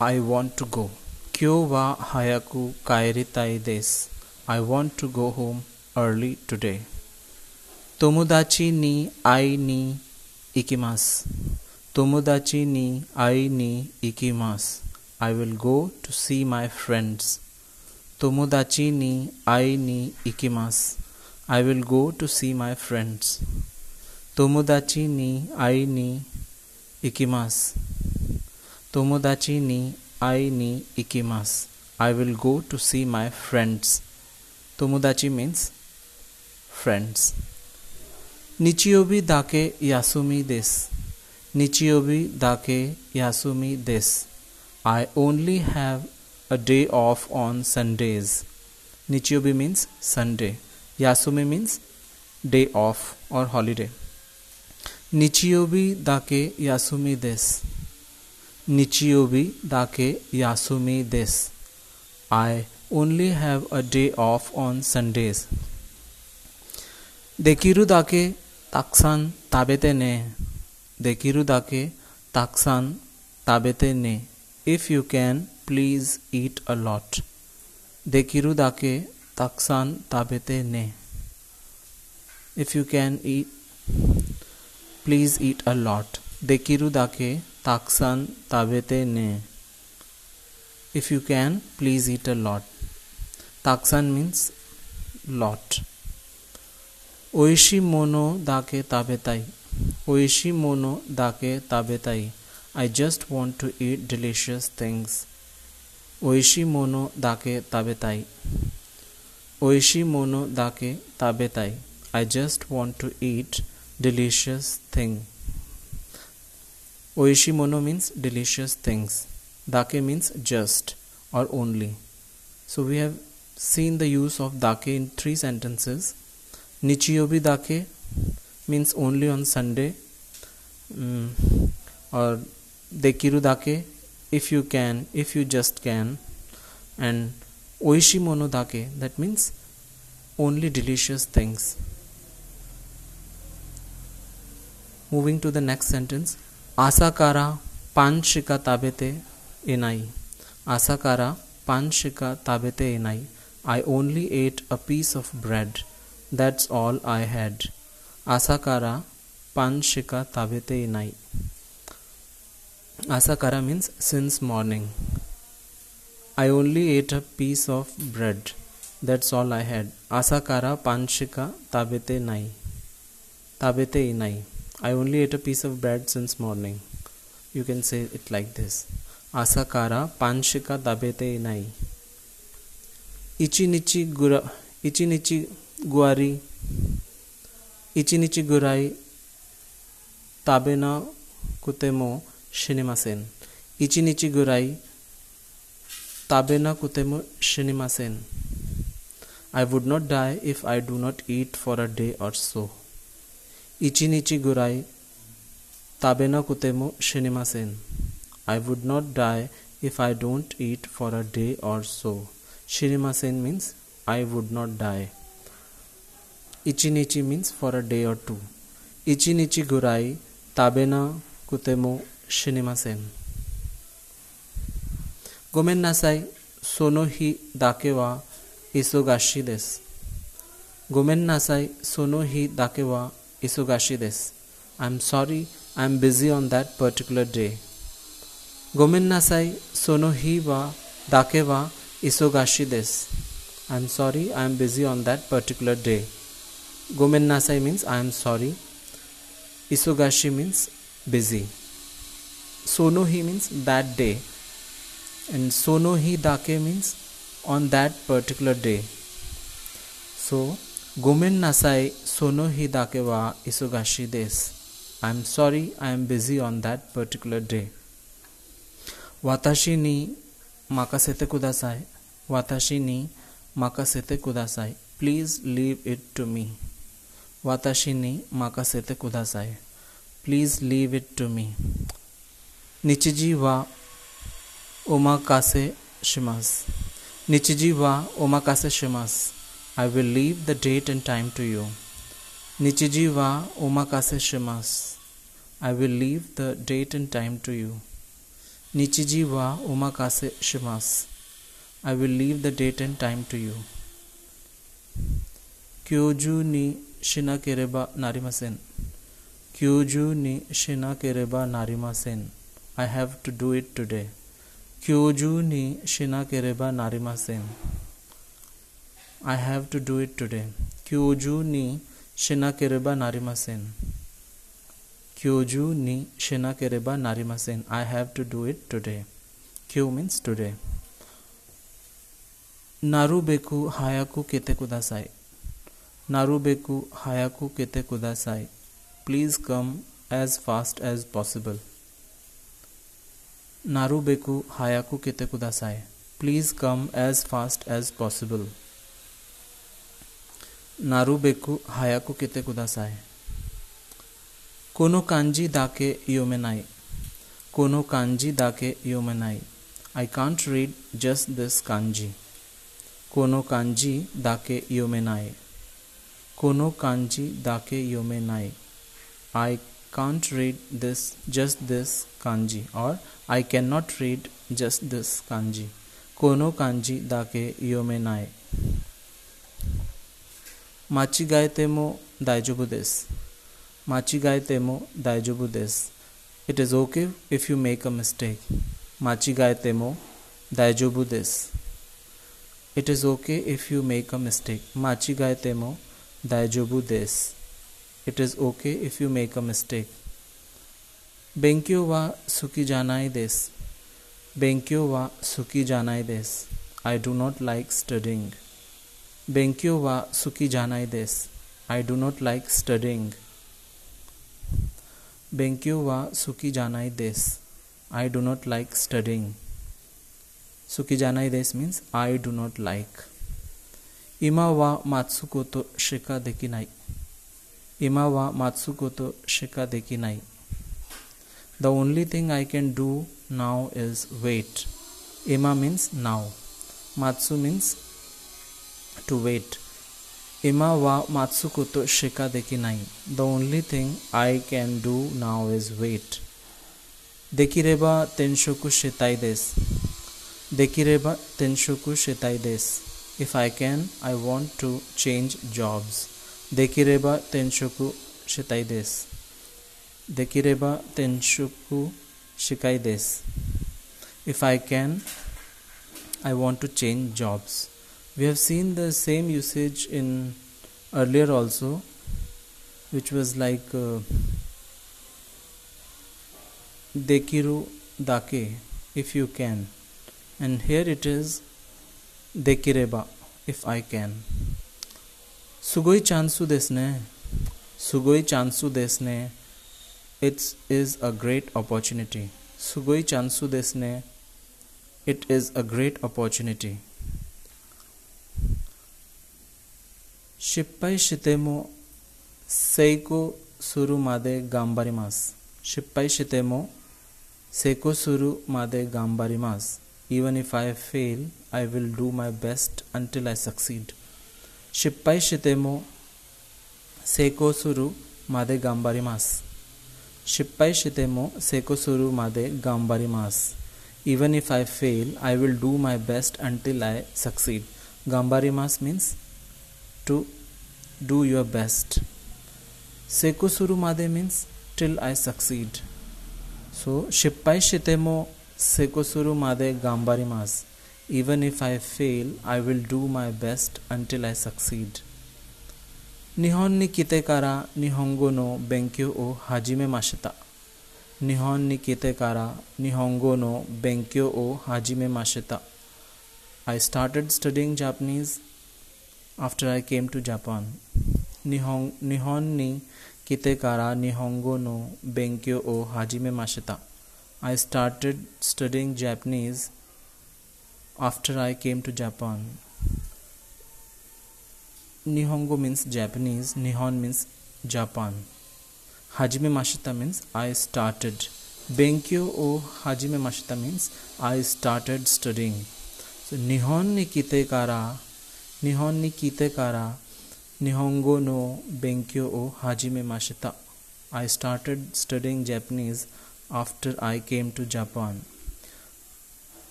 I want to go. Kyo wa hayaku kaeritai desu. I want to go home early today. Tomodachi ni ai ni ikimasu. Tomodachi ni ai ni ikimasu. I will go to see my friends. Tomodachi ni ai ni ikimasu. I will go to see my friends. Tomodachi ni ai ni ikimasu. Tomodachi ni ai ni ikimasu. I will go to see my friends. Tomodachi means friends. Nichiobi dake yasumi desu. Nichiobi dake yasumi desu. I only have a day off on Sundays. Nichiobi means Sunday. Yasumi means day off or holiday. Nichiobi dake yasumi desu. Nichiobi dake yasumi desu. I only have a day off on Sundays. Dekiru dake taksan tabete ne. Dekiru dake taksan tabete ne. If you can, please eat a lot. Dekiru dake taksan tabete ne. If you can eat, please eat a lot. Dekiru dake taksan tabete ne. If you can, please eat a lot. Taksan means lot. Oishi mono dake tabetai. Oishi mono dake tabetai. I just want to eat delicious things. Oishi mono dake tabetai. Oishi mono dake tabetai. I just want to eat delicious thing. Oishi mono means delicious things. Dake means just or only. So we have seen the use of dake in three sentences. Nichiyobi dake means only on Sunday. Mm, or dekiru dake if you can, if you just can. And oishi mono dake that means only delicious things. Moving to the next sentence. आसाकारा पानशिका ताबेते एनाई। आसाकारा पानशिका ताबेते एनाई। I only ate a piece of bread that's all I had आसाकारा पानशिका ताबेते आशा आसाकारा means since morning I only ate a piece of bread that's all I had आसाकारा पानशिका ताबेते नाई ताबेते Inai I only ate a piece of bread since morning. You can say it like this. Asakara panshika tabete inai. Ichinichi gura ichinichi guari ichinichi gurai tabena kutemo shinimasen. Ichinichi gurai tabena kutemo shinimasen. I would not die if I do not eat for a day or so. Ichinichi gurai tabena kutemo shinimasen. I would not die if I don't eat for a day or so. Shinimasen means I would not die. Ichinichi means for a day or two. Ichinichi gurai tabena kutemo shinimasen. Gomen nasai sono hi dake wa isogashi desu. Gomen nasai sono hi dake wa isogashi desu. I'm sorry, I'm busy on that particular day. Gomen nasai sono hi wa dake wa isogashi desu. I'm sorry, I'm busy on that particular day. Gomen nasai means I am sorry. Isogashi means busy. Sono hi means that day. And sono hi dake means on that particular day. So, गुमेन नासाय सोनो ही दाके वा इसुगाशी देस I am sorry I am busy on that particular day वाताशी नी माका सेते कुदासाई वाताशी नी माका सेते कुदासाई please leave it to me वाताशी नी माका सेते कुदासाई please leave it to me निचिजी वा उमा कासे शिमास निचिजी वा ओमा कासे शिमास I will leave the date and time to you. Nichiji wa omakase shimasu. I will leave the date and time to you. Nichiji wa omakase shimasu. I will leave the date and time to you. Kyoju ni shinakereba narimasen. Kyoju ni shinakereba narimasen. I have to do it today. Kyoju ni shinakereba narimasen. I have to do it today. Kyoju ni shinakereba narimasen. Kyoju ni shinakereba narimasen. I have to do it today. Kyo means today. Narubeku hayaku kete kudasai. Narubeku hayaku kete kudasai. Please come as fast as possible. Narubeku hayaku kete kudasai. Please come as fast as possible. Kete kudasai. Kono kanji dake yomenai. Kono kanji dake yomenai. I can't read just this kanji. Kono kanji dake yomenai. Kono kanji dake yomenai. I can't read this just this kanji or I cannot read just this kanji. Kono kanji dake yomenai. माची गाय तेमो दायजोबु देस माची गाय तेमो दायजोबु देस it is okay if you make a mistake माची गाय तेमो दायजोबु देस it is okay if you make a mistake माची गाय तेमो दायजोबु देस it is okay if you make a mistake बेंक्यो वा सुखी जाना ही देस। बेंक्यो वा सुखी जाना ही देस। I do not like studying बेंक्यो वा जाना जानाई देस I do not like studying बेंक्यो वा जाना जानाई देस I do not like studying सुकी जानाई देस means I do not like इमा वा मात्सुको तो शिका देखी नाई। इमा वा मात्सुको तो शिका देखी नाई। The only thing I can do now is wait इमा means now Matsu means to wait. Ima wa matsuko to shika dekinai. The only thing I can do now is wait. Dekireba tenshoku shitai desu. Dekireba tenshoku shitai desu. If I can, I want to change jobs. Dekireba tenshoku shitai desu. Dekireba tenshoku shikai desu. If I can, I want to change jobs. We have seen the same usage in earlier also, which was like uh, dekiru dake, if you can, and here it is dekireba, if I can. Sugoi chansu desne, sugoi chansu desne. It is a great opportunity. Sugoi chansu desne. It is a great opportunity. 십바이시테모 세이코 수루마데 감바리마스 십바이시테모 세이코 수루마데 감바리마스 even if I fail, I will do my best until I succeed. Shippai shitemo seko suru made gambarimas. Shippai shitemo seko suru made gambarimas. Even if I fail, I will do my best until I succeed. Gambarimas means to do your best. Seiko suru made means till I succeed. So shippai shitemo seiko suru made gambarimasu. Even if I fail, I will do my best until I succeed. Nihon ni kite kara nihongo no benkyo o hajime mashita. Nihon ni kite kara nihongo no benkyo o hajime mashita. I started studying Japanese after I came to Japan. Nihon, Nihon ni kite kara Nihongo no benkyo o hajime mashita. I started studying Japanese after I came to Japan. Nihongo means Japanese, Nihon means Japan. Hajime mashita means I started. Benkyo o hajime mashita means I started studying. So Nihon ni kite kara Nihon ni kite kara Nihongo no benkyo o hajime mashita. I started studying Japanese after I came to Japan.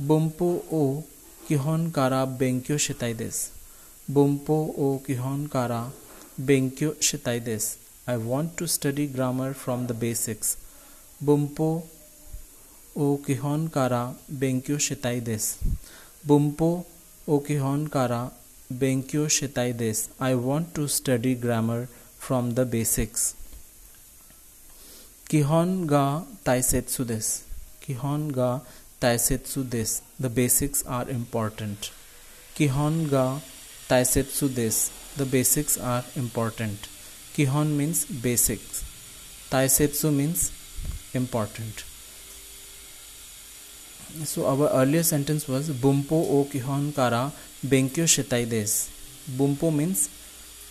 Bumpo o kihon kara benkyo shitai desu. Bumpo o kihon kara benkyo shitai desu. I want to study grammar from the basics. Bumpo o kihon kara benkyo shitai desu. Bumpo o kihon kara benkyo shitai desu. I want to study grammar from the basics. Kihon ga taisetsu des. Kihon ga taisetsu des. The basics are important. Kihon ga taisetsu desu. The basics are important. Kihon means basics. Taisetsu means important. So our earlier sentence was Bumpo o kihon kara benkyo shitai desu. Bumpo means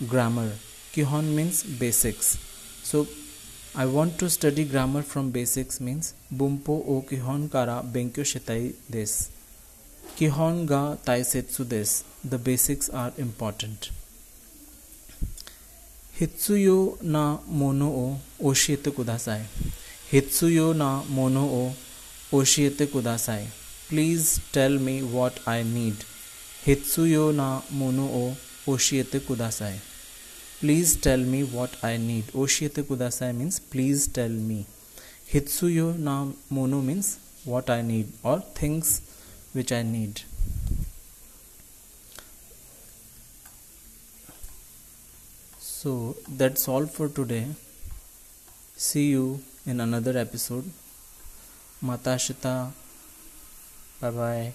grammar. Kihon means basics. So I want to study grammar from basics means Bumpo o kihon kara benkyo shitai desu. Kihon ga taisetsu desu. The basics are important. Hitsuyo na mono o oshiete kudasai. Hitsuyo na mono o oshiete kudasai. Please tell me what I need. हित्सुयो ना मोनो ओ ओशियत कुदासाय please tell me what I need ओशियत कुदासाय means please tell me हित्सुयो ना मोनो means what I need और things which I need so that's all for today see you in another episode माता शिता बाय बाय